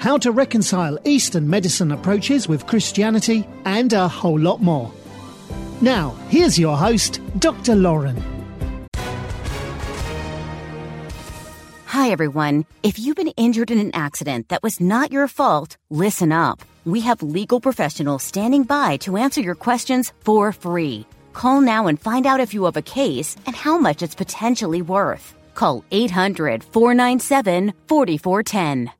how to reconcile Eastern medicine approaches with Christianity, and a whole lot more. Now, here's your host, Dr. Lauren. Hi, everyone. If you've been injured in an accident that was not your fault, listen up. We have legal professionals standing by to answer your questions for free. Call now and find out if you have a case and how much it's potentially worth. Call 800 497 4410.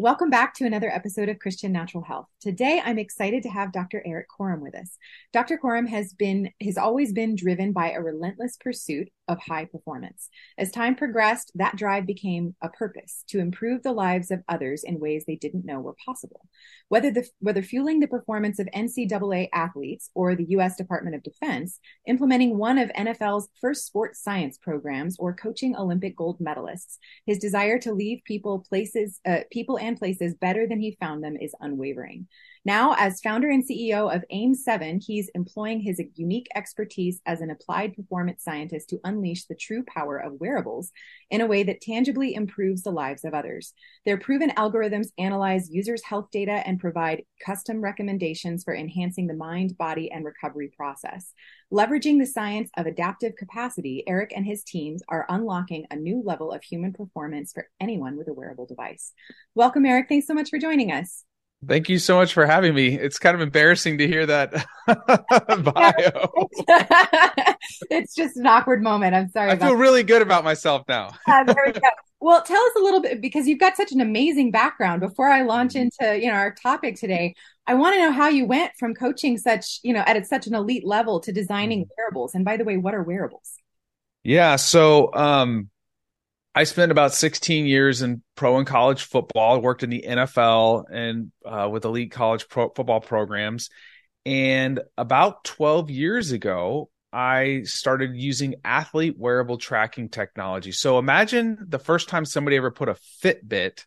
Welcome back to another episode of Christian Natural Health. Today, I'm excited to have Dr. Erik Korem with us. Dr. Korem has been has always been driven by a relentless pursuit of high performance. As time progressed, that drive became a purpose to improve the lives of others in ways they didn't know were possible. Whether the whether fueling the performance of NCAA athletes or the U.S. Department of Defense, implementing one of NFL's first sports science programs, or coaching Olympic gold medalists, his desire to leave people places uh, people and places better than he found them is unwavering. Now, as founder and CEO of AIM7, he's employing his unique expertise as an applied performance scientist to unleash the true power of wearables in a way that tangibly improves the lives of others. Their proven algorithms analyze users' health data and provide custom recommendations for enhancing the mind, body, and recovery process. Leveraging the science of adaptive capacity, Erik and his teams are unlocking a new level of human performance for anyone with a wearable device. Welcome, Erik. Thanks so much for joining us. Thank you so much for having me. It's kind of embarrassing to hear that bio. it's just an awkward moment. I'm sorry. I feel really good about myself now. uh, there we go. Well, tell us a little bit because you've got such an amazing background. Before I launch mm-hmm. into you know our topic today, I want to know how you went from coaching such you know at such an elite level to designing mm-hmm. wearables. And by the way, what are wearables? Yeah, so um, I spent about 16 years in pro and college football. I worked in the NFL and uh, with elite college pro- football programs. And about 12 years ago, I started using athlete wearable tracking technology. So imagine the first time somebody ever put a Fitbit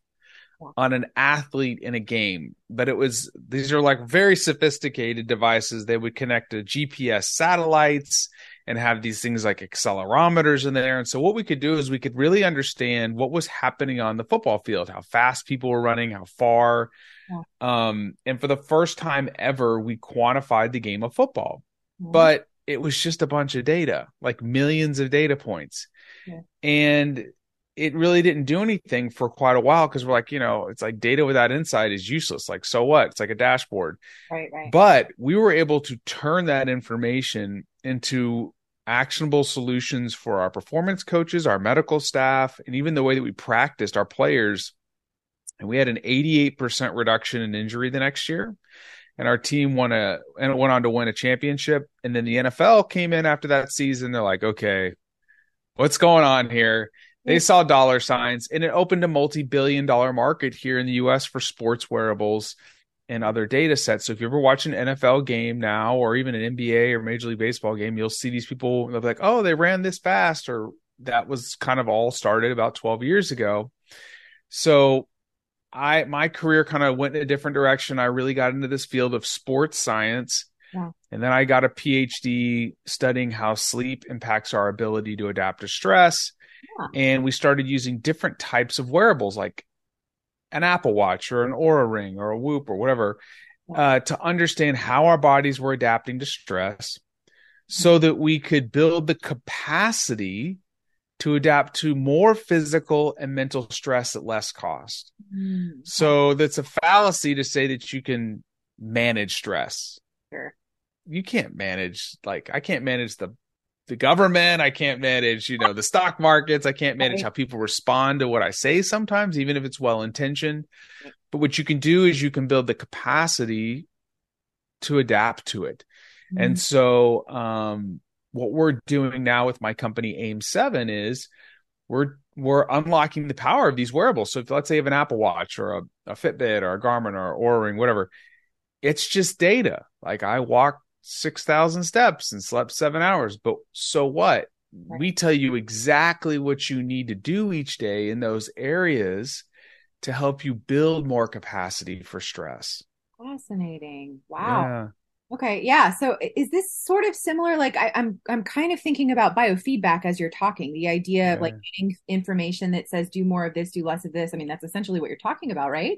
on an athlete in a game, but it was these are like very sophisticated devices. They would connect to GPS satellites and have these things like accelerometers in there. And so what we could do is we could really understand what was happening on the football field, how fast people were running, how far. Yeah. Um, and for the first time ever, we quantified the game of football. Mm-hmm. But it was just a bunch of data, like millions of data points. Yeah. And it really didn't do anything for quite a while because we're like, you know, it's like data without insight is useless. Like, so what? It's like a dashboard. Right, right. But we were able to turn that information into actionable solutions for our performance coaches, our medical staff, and even the way that we practiced our players. And we had an 88% reduction in injury the next year. And our team won a and went on to win a championship. And then the NFL came in after that season. They're like, okay, what's going on here? They saw dollar signs and it opened a multi-billion dollar market here in the US for sports wearables and other data sets. So if you ever watch an NFL game now or even an NBA or Major League Baseball game, you'll see these people they'll be like, "Oh, they ran this fast," or that was kind of all started about 12 years ago. So I my career kind of went in a different direction. I really got into this field of sports science. Yeah. And then I got a PhD studying how sleep impacts our ability to adapt to stress. Yeah. And we started using different types of wearables like an Apple Watch or an Oura Ring or a Whoop or whatever uh, to understand how our bodies were adapting to stress, so that we could build the capacity to adapt to more physical and mental stress at less cost. Mm-hmm. So that's a fallacy to say that you can manage stress. Sure. You can't manage like I can't manage the the government, I can't manage, you know, the stock markets, I can't manage how people respond to what I say sometimes even if it's well intentioned. But what you can do is you can build the capacity to adapt to it. Mm-hmm. And so um what we're doing now with my company aim 7 is we're we're unlocking the power of these wearables so if let's say you have an apple watch or a, a fitbit or a garmin or Oura ring whatever it's just data like i walked 6000 steps and slept seven hours but so what we tell you exactly what you need to do each day in those areas to help you build more capacity for stress fascinating wow yeah. Okay, yeah. So is this sort of similar? Like I, am I'm, I'm kind of thinking about biofeedback as you're talking. The idea yeah. of like getting information that says do more of this, do less of this. I mean, that's essentially what you're talking about, right?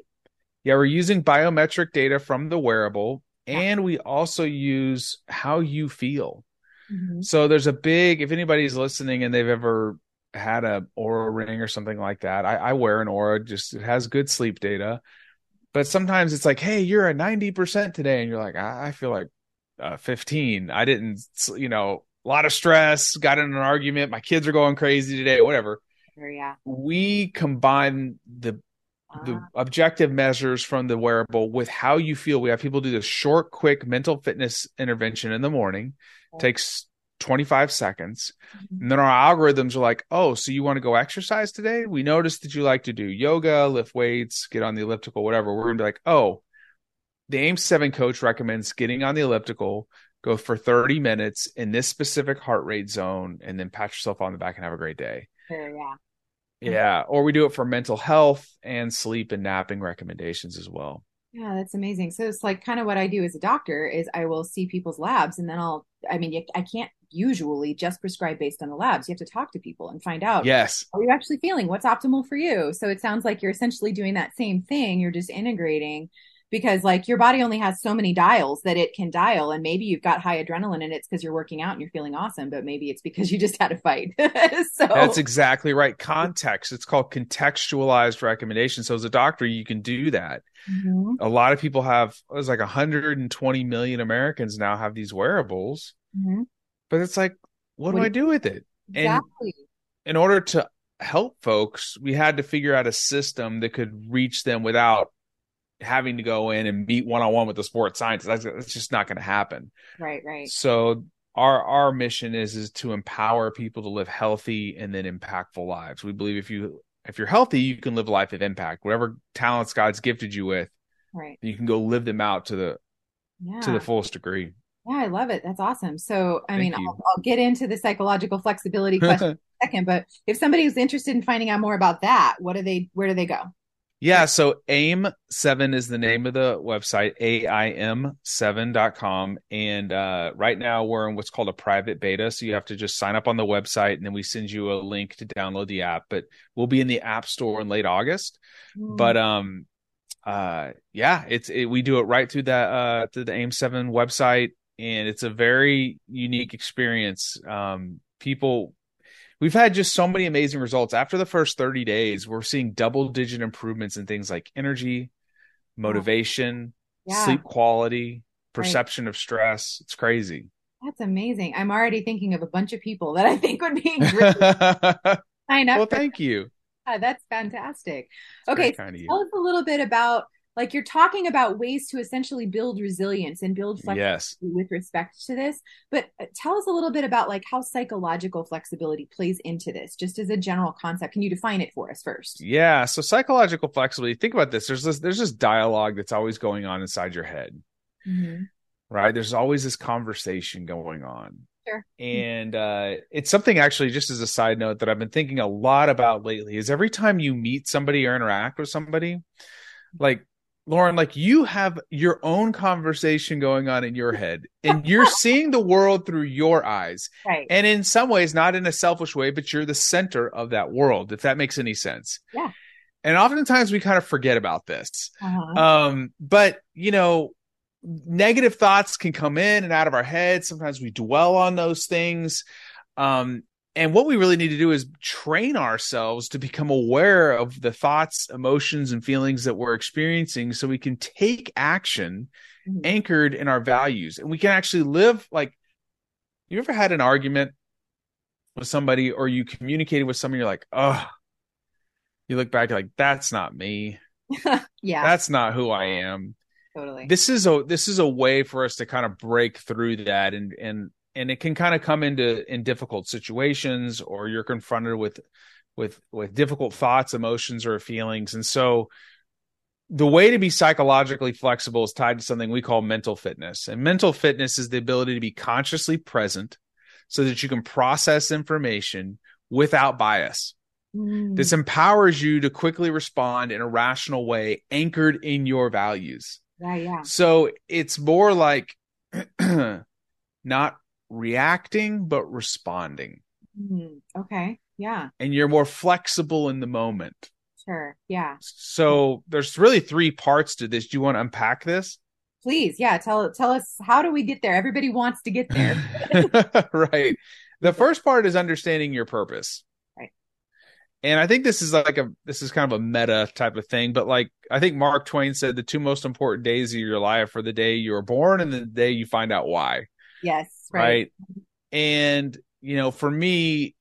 Yeah, we're using biometric data from the wearable. And we also use how you feel. Mm-hmm. So there's a big. If anybody's listening and they've ever had a Oura ring or something like that, I, I wear an Oura, Just it has good sleep data but sometimes it's like, hey, you're a 90% today. And you're like, I, I feel like uh, 15. I didn't, you know, a lot of stress, got in an argument. My kids are going crazy today, whatever. Yeah. We combine the the uh, objective measures from the wearable with how you feel. We have people do this short, quick mental fitness intervention in the morning. Okay. Takes 25 seconds. Mm-hmm. And then our algorithms are like, oh, so you want to go exercise today? We noticed that you like to do yoga, lift weights, get on the elliptical, whatever. We're going to be like, oh, the AIM 7 coach recommends getting on the elliptical, go for 30 minutes in this specific heart rate zone, and then pat yourself on the back and have a great day. Sure, yeah. Yeah. Or we do it for mental health and sleep and napping recommendations as well. Yeah, that's amazing. So it's like kind of what I do as a doctor is I will see people's labs and then I'll I mean I can't usually just prescribe based on the labs. You have to talk to people and find out. Yes. Are you actually feeling what's optimal for you? So it sounds like you're essentially doing that same thing. You're just integrating because like your body only has so many dials that it can dial and maybe you've got high adrenaline and it's because you're working out and you're feeling awesome but maybe it's because you just had a fight. So that's exactly right. Context. It's called contextualized recommendation. So as a doctor you can do that. Mm-hmm. a lot of people have it was like 120 million americans now have these wearables. Mm-hmm. but it's like what, what do i do with it? Exactly. and in order to help folks we had to figure out a system that could reach them without having to go in and meet one on one with the sports scientist. That's, that's just not going to happen. Right, right. So our our mission is is to empower people to live healthy and then impactful lives. We believe if you if you're healthy, you can live a life of impact. Whatever talents God's gifted you with, right, you can go live them out to the yeah. to the fullest degree. Yeah, I love it. That's awesome. So, I Thank mean, I'll, I'll, get into the psychological flexibility question in a second, but if somebody who's interested in finding out more about that, what do they? Where do they go? Yeah, so AIM7 is the name of the website, AIM7.com. And uh, right now we're in what's called a private beta. So you have to just sign up on the website and then we send you a link to download the app. But we'll be in the App Store in late August. Mm. But um, uh, yeah, it's it, we do it right through that uh, through the AIM7 website. And it's a very unique experience. Um, people we've had just so many amazing results. After the first 30 days, we're seeing double digit improvements in things like energy, motivation, yeah. sleep quality, perception right. of stress. It's crazy. That's amazing. I'm already thinking of a bunch of people that I think would be great. sign up. Well, thank you. Yeah, that's fantastic. okay, so tell us a little bit about like you're talking about ways to essentially build resilience and build flexibility yes. with respect to this but uh, tell us a little bit about like how psychological flexibility plays into this just as a general concept can you define it for us first yeah so psychological flexibility think about this there's this there's this dialogue that's always going on inside your head mm-hmm. right there's always this conversation going on Sure. And uh, it's something actually, just as a side note, that I've been thinking a lot about lately. Is every time you meet somebody or interact with somebody, like Lauren, like you have your own conversation going on in your head and you're seeing the world through your eyes. Right. And in some ways, not in a selfish way, but you're the center of that world, if that makes any sense. Yeah. And oftentimes we kind of forget about this. Uh-huh. Um, but you know, negative thoughts can come in and out of our heads. Sometimes we dwell on those things. Um, and what we really need to do is train ourselves to become aware of the thoughts, emotions, and feelings that we're experiencing so we can take action mm-hmm. anchored in our values. And we can actually live like you ever had an argument with somebody or you communicated with somebody, you're like, oh, you look back, you're like, that's not me. yeah. That's not who I am. Totally. This is a this is a way for us to kind of break through that and and and it can kind of come into in difficult situations or you're confronted with with with difficult thoughts, emotions or feelings. And so the way to be psychologically flexible is tied to something we call mental fitness. And mental fitness is the ability to be consciously present so that you can process information without bias. Mm. This empowers you to quickly respond in a rational way, anchored in your values. Yeah, yeah. So it's more like not reacting, but responding. Mm. Okay. Yeah. And you're more flexible in the moment. Sure. Yeah. So there's really three parts to this. Do you want to unpack this? Please. Yeah. Tell tell us how do we get there? Everybody wants to get there. right. The first part is understanding your purpose. Right. And I think this is like a this is kind of a meta type of thing, but like I think Mark Twain said the two most important days of your life are the day you were born and the day you find out why. Yes. Right. right? And you know, for me,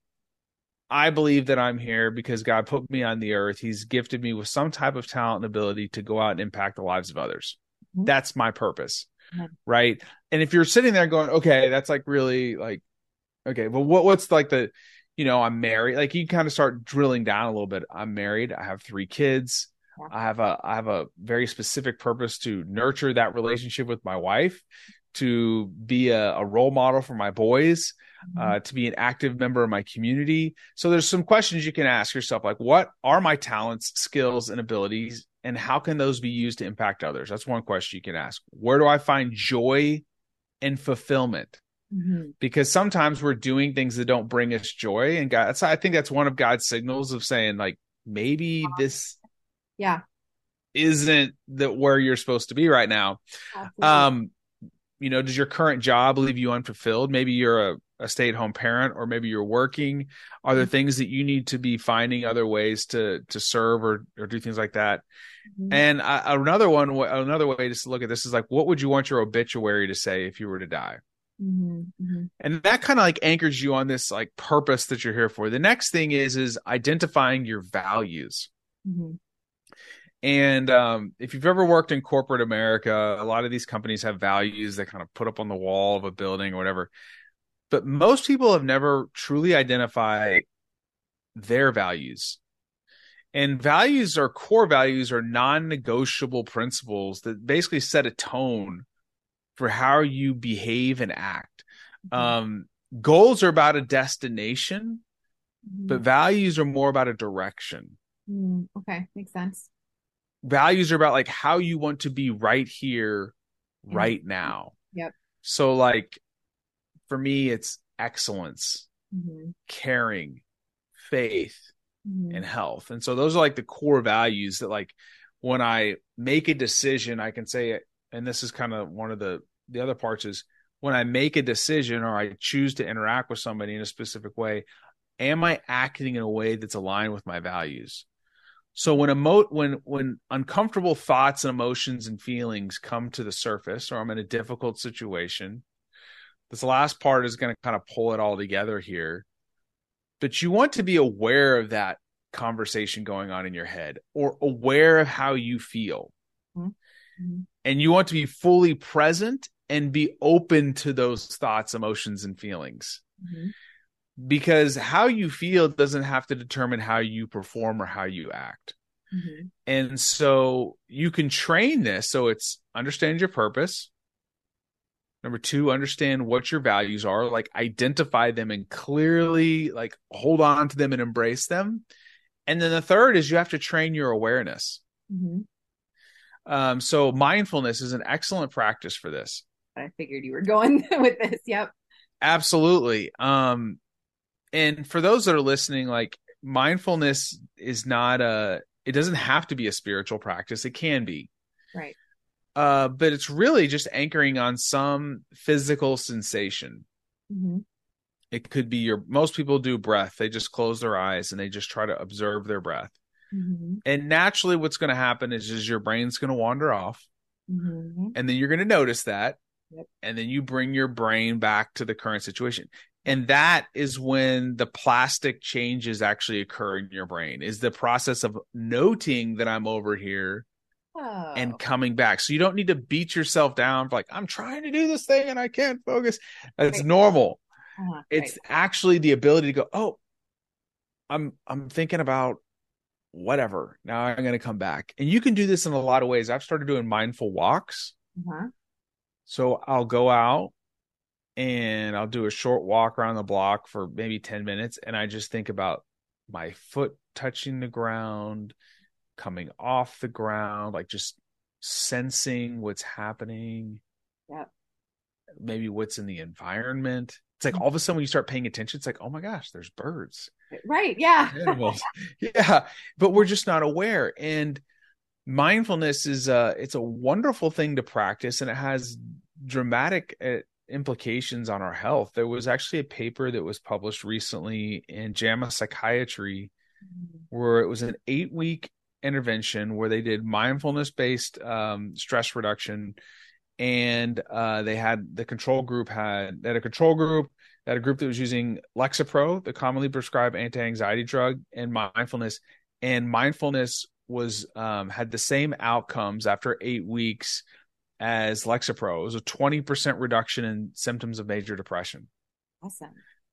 I believe that I'm here because God put me on the earth. He's gifted me with some type of talent and ability to go out and impact the lives of others. Mm-hmm. That's my purpose. Mm-hmm. Right. And if you're sitting there going, okay, that's like really like, okay, well, what, what's like the, you know, I'm married. Like you kind of start drilling down a little bit. I'm married. I have three kids. I have a, I have a very specific purpose to nurture that relationship with my wife, to be a, a role model for my boys uh, mm-hmm. to be an active member of my community. So there's some questions you can ask yourself, like what are my talents, skills, and abilities, and how can those be used to impact others? That's one question you can ask. Where do I find joy and fulfillment? Mm-hmm. Because sometimes we're doing things that don't bring us joy, and God, I think that's one of God's signals of saying, like, maybe this, yeah, isn't that where you're supposed to be right now. Absolutely. Um, you know, does your current job leave you unfulfilled? Maybe you're a a stay at home parent or maybe you're working are there mm-hmm. things that you need to be finding other ways to to serve or or do things like that mm-hmm. and another one another way to look at this is like what would you want your obituary to say if you were to die mm-hmm. mm-hmm. and that kind of like anchors you on this like purpose that you're here for the next thing is is identifying your values mm-hmm. And um, if you've ever worked in corporate America, a lot of these companies have values that kind of put up on the wall of a building or whatever but most people have never truly identified their values. And values or core values are non negotiable principles that basically set a tone for how you behave and act. Mm-hmm. Um, goals are about a destination, mm-hmm. but values are more about a direction. Mm, okay, makes sense. Values are about like how you want to be right here, mm-hmm. right now. Yep. So, like, for me, it's excellence, mm-hmm. caring, faith, mm-hmm. and health. And so those are like the core values that like when I make a decision, I can say, and this is kind of one of the the other parts is when I make a decision or I choose to interact with somebody in a specific way, am I acting in a way that's aligned with my values? So when emo- when when uncomfortable thoughts and emotions and feelings come to the surface or I'm in a difficult situation, this last part is going to kind of pull it all together here. But you want to be aware of that conversation going on in your head or aware of how you feel. Mm-hmm. And you want to be fully present and be open to those thoughts, emotions, and feelings. Mm-hmm. Because how you feel doesn't have to determine how you perform or how you act. Mm-hmm. And so you can train this. So it's understand your purpose, Number two, understand what your values are, like identify them and clearly like hold on to them and embrace them. And then the third is you have to train your awareness. Mm-hmm. Um, so mindfulness is an excellent practice for this. I figured you were going with this. Yep. Absolutely. Um, and for those that are listening, like mindfulness is not a, it doesn't have to be a spiritual practice. It can be. Right uh, but it's really just anchoring on some physical sensation. Mm-hmm. It could be your most people do breath. They just close their eyes and they just try to observe their breath. Mm-hmm. And naturally, what's going to happen is, is your brain's going to wander off, Mm-hmm. and then you're going to notice that, Yep. and then you bring your brain back to the current situation. And that is when the plastic changes actually occur in your brain. Is the process of noting that I'm over here Oh. and coming back. So you don't need to beat yourself down for like I'm trying to do this thing and I can't focus. it's Right. normal. Uh-huh, It's right. actually the ability to go, "Oh, I'm I'm thinking about whatever. Now I'm going to come back." And you can do this in a lot of ways. I've started doing mindful walks. Uh-huh. So I'll go out and I'll do a short walk around the block for maybe 10 minutes and I just think about my foot touching the ground, coming off the ground, like just sensing what's happening. Yep. Maybe what's in the environment. It's like all of a sudden when you start paying attention, it's like, oh my gosh, there's birds, Right. Yeah. animals. yeah. But we're just not aware. And mindfulness is uh it's a wonderful thing to practice and it has dramatic uh, implications on our health. There was actually a paper that was published recently in JAMA Psychiatry where it was an eight week intervention where they did mindfulness based um, stress reduction and uh, they had the control group had had a control group had a group that was using lexapro the commonly prescribed anti-anxiety drug and mindfulness and mindfulness was um, had the same outcomes after eight weeks as lexapro it was a 20% reduction in symptoms of major depression Awesome.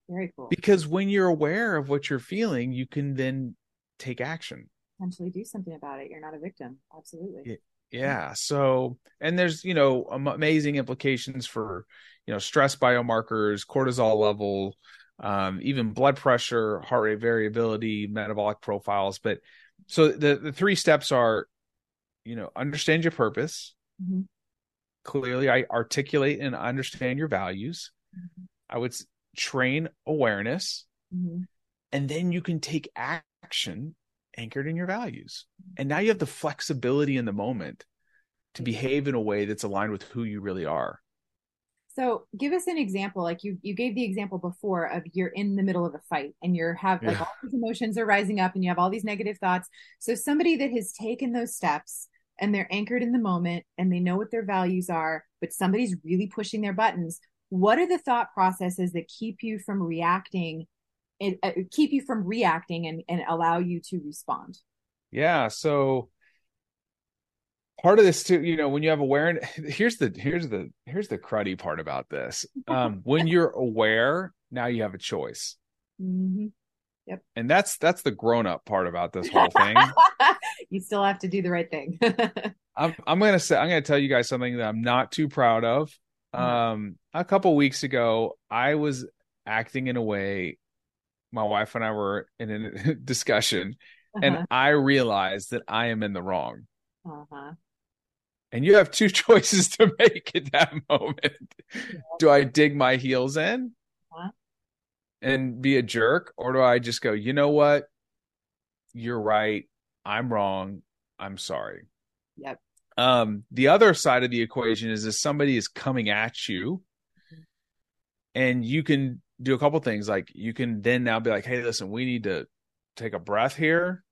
Very cool. because when you're aware of what you're feeling you can then take action Potentially do something about it. You're not a victim. Absolutely. Yeah. yeah so and there's you know amazing implications for you know stress biomarkers cortisol level um, even blood pressure heart rate variability metabolic profiles but so the the three steps are you know understand your purpose Mhm. Clearly i articulate and understand your values Mhm. i would train awareness Mhm. and then you can take action anchored in your values and now you have the flexibility in the moment to behave in a way that's aligned with who you really are So give us an example. Like you, you gave the example before of you're in the middle of a fight and you're have like Yeah. all these emotions are rising up and you have all these negative thoughts. So somebody that has taken those steps and they're anchored in the moment and they know what their values are, but somebody's really pushing their buttons. What are the thought processes that keep you from reacting and uh, keep you from reacting and, and allow you to respond? yeah so part of this too you know when you have awareness here's the here's the here's the cruddy part about this um when you're aware now you have a choice hmm and that's that's the grown up part about this whole thing you still have to do the right thing. I'm I'm gonna say I'm gonna tell you guys something that I'm not too proud of. Uh-huh. Um, a couple weeks ago, I was acting in a way. My wife and I were in a discussion, and I realized that I am in the wrong. uh-huh. And you have two choices to make at that moment. Do I dig my heels in Uh-huh. And be a jerk, or do I just go, you know what? You're right. I'm wrong. I'm sorry. Yep. Um, the other side of the equation is if somebody is coming at you and you can do a couple things like you can then now be like, hey, listen, we need to take a breath here.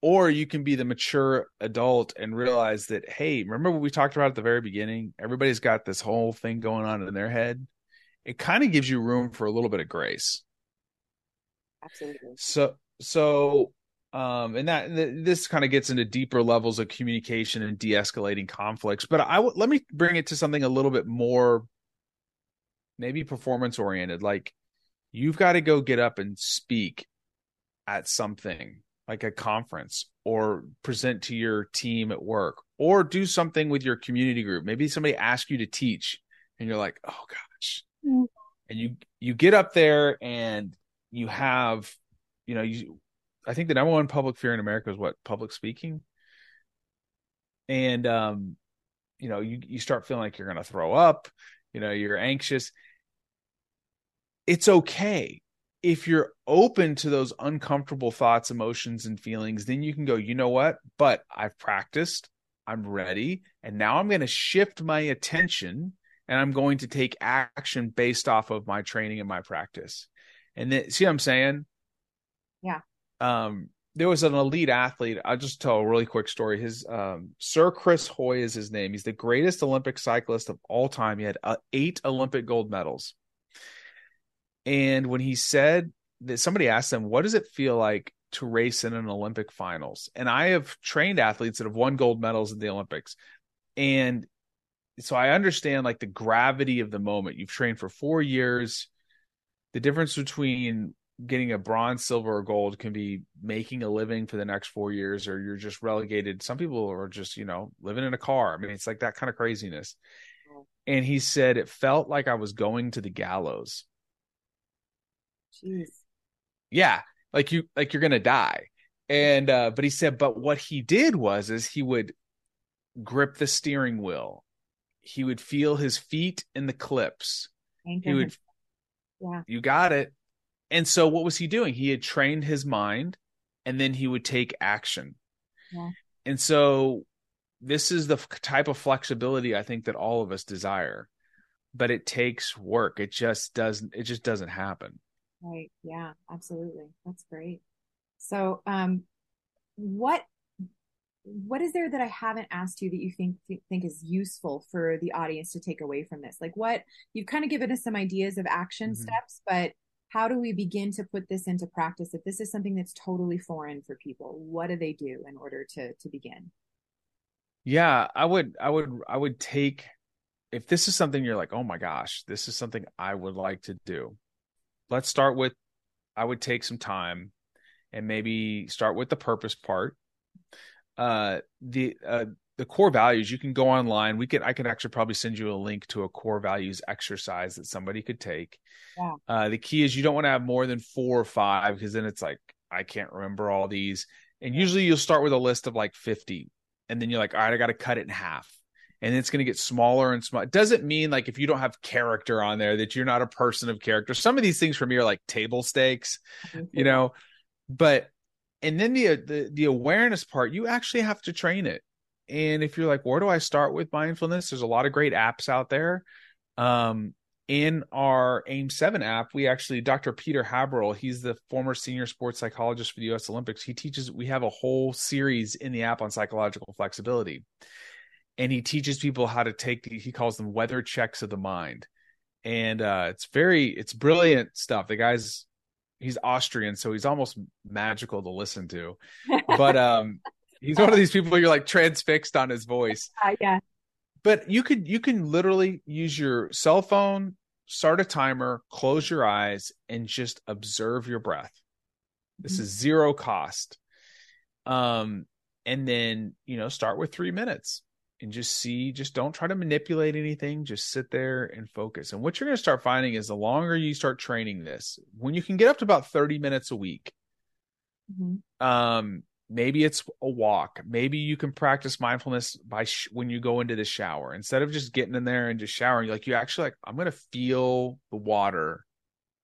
Or you can be the mature adult and realize that, hey, remember what we talked about at the very beginning? Everybody's got this whole thing going on in their head. It kind of gives you room for a little bit of grace. Absolutely. So, so, um, and that th- this kind of gets into deeper levels of communication and de-escalating conflicts. But I w- let me bring it to something a little bit more, maybe performance oriented. Like you've got to go get up and speak at something like a conference or present to your team at work or do something with your community group. Maybe somebody asks you to teach and you're like, oh gosh. Mm. And you you get up there and you have, you know, you I think the number one public fear in America is what public speaking. And um, you know, you you start feeling like you're gonna throw up, you know, you're anxious. It's okay if you're open to those uncomfortable thoughts, emotions, and feelings, then you can go, you know what? But I've practiced, I'm ready, And now I'm going to shift my attention and I'm going to take action based off of my training and my practice. And then, see what I'm saying? Yeah. Um, there was an elite athlete. I'll just tell a really quick story. His um, Sir Chris Hoy is his name. He's the greatest Olympic cyclist of all time. He had uh, eight Olympic gold medals. And when he said that somebody asked him, What does it feel like to race in an Olympic finals? And I have trained athletes that have won gold medals in the Olympics. And so I understand like the gravity of the moment. You've trained for four years. The difference between getting a bronze, silver, or gold can be making a living for the next four years, or you're just relegated. Some people are just, you know, living in a car. I mean, it's like that kind of craziness. And he said it felt like I was going to the gallows. Jeez. Yeah, like you, like you're gonna die. And uh, but he said, but what he did was, is he would grip the steering wheel. He would feel his feet in the clips. He would, yeah, you got it. And so what was he doing? He had trained his mind and then he would take action. Yeah. And so this is the type of flexibility I think that all of us desire. But it takes work. It just doesn't it just doesn't happen. Right. Yeah, absolutely. That's great. So, um what what is there that I haven't asked you that you think think is useful for the audience to take away from this? Like what you've kind of given us some ideas of action mm-hmm. steps, but how do we begin to put this into practice if this is something that's totally foreign for people what do they do in order to to begin yeah i would i would i would take if this is something you're like oh my gosh this is something i would like to do let's start with i would take some time and maybe start with the purpose part uh the uh the core values you can go online we can i can actually probably send you a link to a core values exercise that somebody could take yeah. uh, the key is you don't want to have more than four or five because then it's like i can't remember all these and usually you'll start with a list of like 50 and then you're like all right i got to cut it in half and it's going to get smaller and smaller. It doesn't mean like if you don't have character on there that you're not a person of character. Some of these things for me are like table stakes, mm-hmm. you know. But and then the, the the awareness part, you actually have to train it. And if you're like, where do I start with mindfulness? There's a lot of great apps out there. Um, in our AIM 7 app, we actually, Dr. Peter Haberl, he's the former senior sports psychologist for the US Olympics. He teaches, we have a whole series in the app on psychological flexibility. And he teaches people how to take, he calls them weather checks of the mind. And uh, it's very, it's brilliant stuff. The guy's, he's Austrian, so he's almost magical to listen to. But um, He's one of these people you're like transfixed on his voice. Uh, yeah. But you could you can literally use your cell phone, start a timer, close your eyes, and just observe your breath. This mm-hmm. is zero cost. Um, and then you know, start with three minutes and just see, just don't try to manipulate anything. Just sit there and focus. And what you're gonna start finding is the longer you start training this, when you can get up to about 30 minutes a week, mm-hmm. um, maybe it's a walk maybe you can practice mindfulness by sh- when you go into the shower instead of just getting in there and just showering like you actually like i'm going to feel the water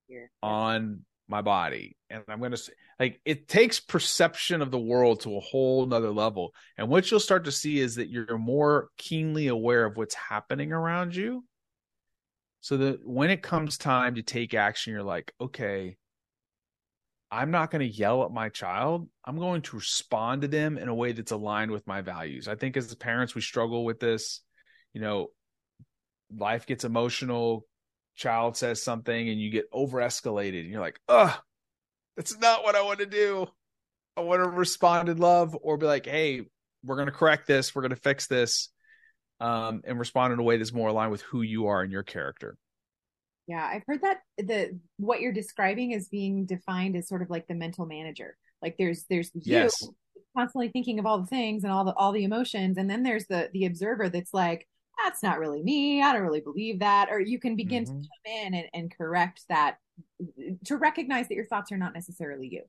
yeah. on my body and i'm going to like it takes perception of the world to a whole nother level and what you'll start to see is that you're more keenly aware of what's happening around you so that when it comes time to take action you're like okay I'm not going to yell at my child. I'm going to respond to them in a way that's aligned with my values. I think as parents, we struggle with this. You know, life gets emotional, child says something, and you get over escalated. And you're like, ugh, that's not what I want to do. I want to respond in love or be like, hey, we're going to correct this. We're going to fix this. Um, and respond in a way that's more aligned with who you are and your character. Yeah, I've heard that the what you're describing is being defined as sort of like the mental manager. Like there's there's yes. you constantly thinking of all the things and all the all the emotions, and then there's the the observer that's like, that's not really me. I don't really believe that. Or you can begin mm-hmm. to come in and, and correct that to recognize that your thoughts are not necessarily you,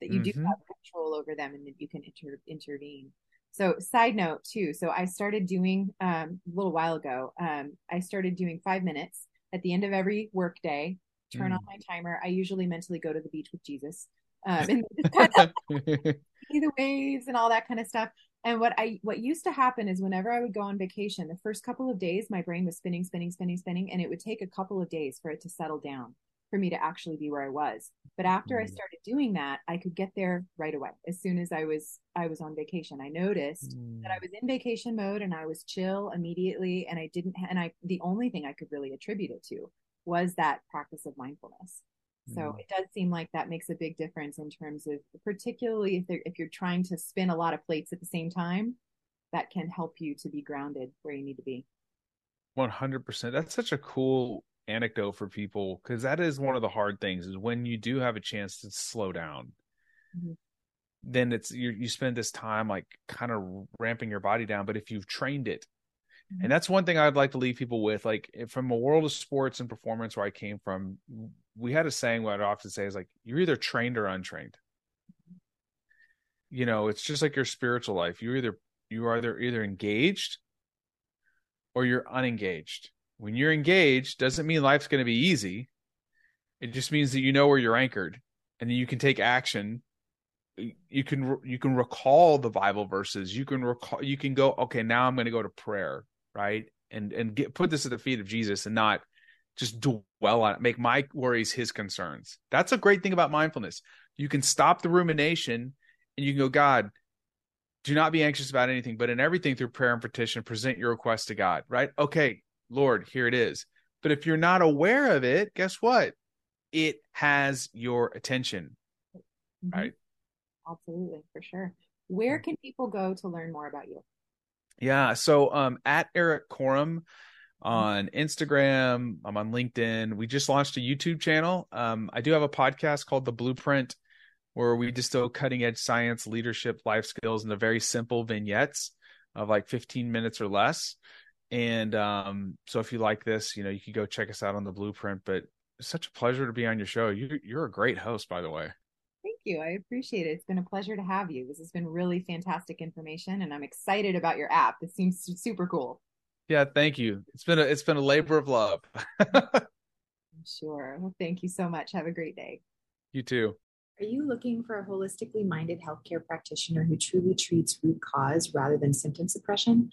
that you mm-hmm. do have control over them and that you can inter- intervene. So side note too. So I started doing um, a little while ago. Um, I started doing five minutes at the end of every workday, turn mm. on my timer. I usually mentally go to the beach with Jesus. Um, and kind of see the waves and all that kind of stuff. And what I what used to happen is whenever I would go on vacation, the first couple of days my brain was spinning, spinning, spinning, spinning, and it would take a couple of days for it to settle down for me to actually be where I was. But after mm. I started doing that, I could get there right away. As soon as I was I was on vacation, I noticed mm. that I mm. was in vacation mode and I was chill immediately and I didn't and I the only thing I could really attribute it to was that practice of mindfulness. So mm. it does seem like that makes a big difference in terms of particularly if if you're trying to spin a lot of plates at the same time, that can help you to be grounded where you need to be. 100%. That's such a cool anecdote for people because that is one of the hard things is when you do have a chance to slow down mm-hmm. then it's you you spend this time like kind of ramping your body down but if you've trained it mm-hmm. and that's one thing i'd like to leave people with like from a world of sports and performance where i came from we had a saying what i'd often say is like you're either trained or untrained. You know it's just like your spiritual life. You're either you are either either engaged or you're unengaged. When you're engaged doesn't mean life's going to be easy. It just means that you know where you're anchored and you can take action. You can you can recall the bible verses. You can recall you can go okay now i'm going to go to prayer right? And and get put this at the feet of jesus and not just dwell on it make my worries his concerns that's a great thing about mindfulness you can stop the rumination and you can go god do not be anxious about anything but in everything through prayer and petition present your request to god right okay Lord, here it is. But if you're not aware of it, guess what? It has your attention. Mm-hmm. Right. Absolutely, for sure. Where can people go to learn more about you? Yeah. So um at Erik Korem on Instagram, I'm on LinkedIn. We just launched a YouTube channel. Um, I do have a podcast called The Blueprint where we distill cutting edge science, leadership, life skills into very simple vignettes of like 15 minutes or less. And um, so if you like this, you know, you can go check us out on the blueprint. But it's such a pleasure to be on your show. You, you're a great host, by the way. Thank you. I appreciate it. It's been a pleasure to have you. This has been really fantastic information, and I'm excited about your app. This seems super cool. Yeah, thank you. It's been a it's been a labor of love. sure. Well, thank you so much. Have a great day. You too. Are you looking for a holistically minded healthcare practitioner who truly treats root cause rather than symptom suppression?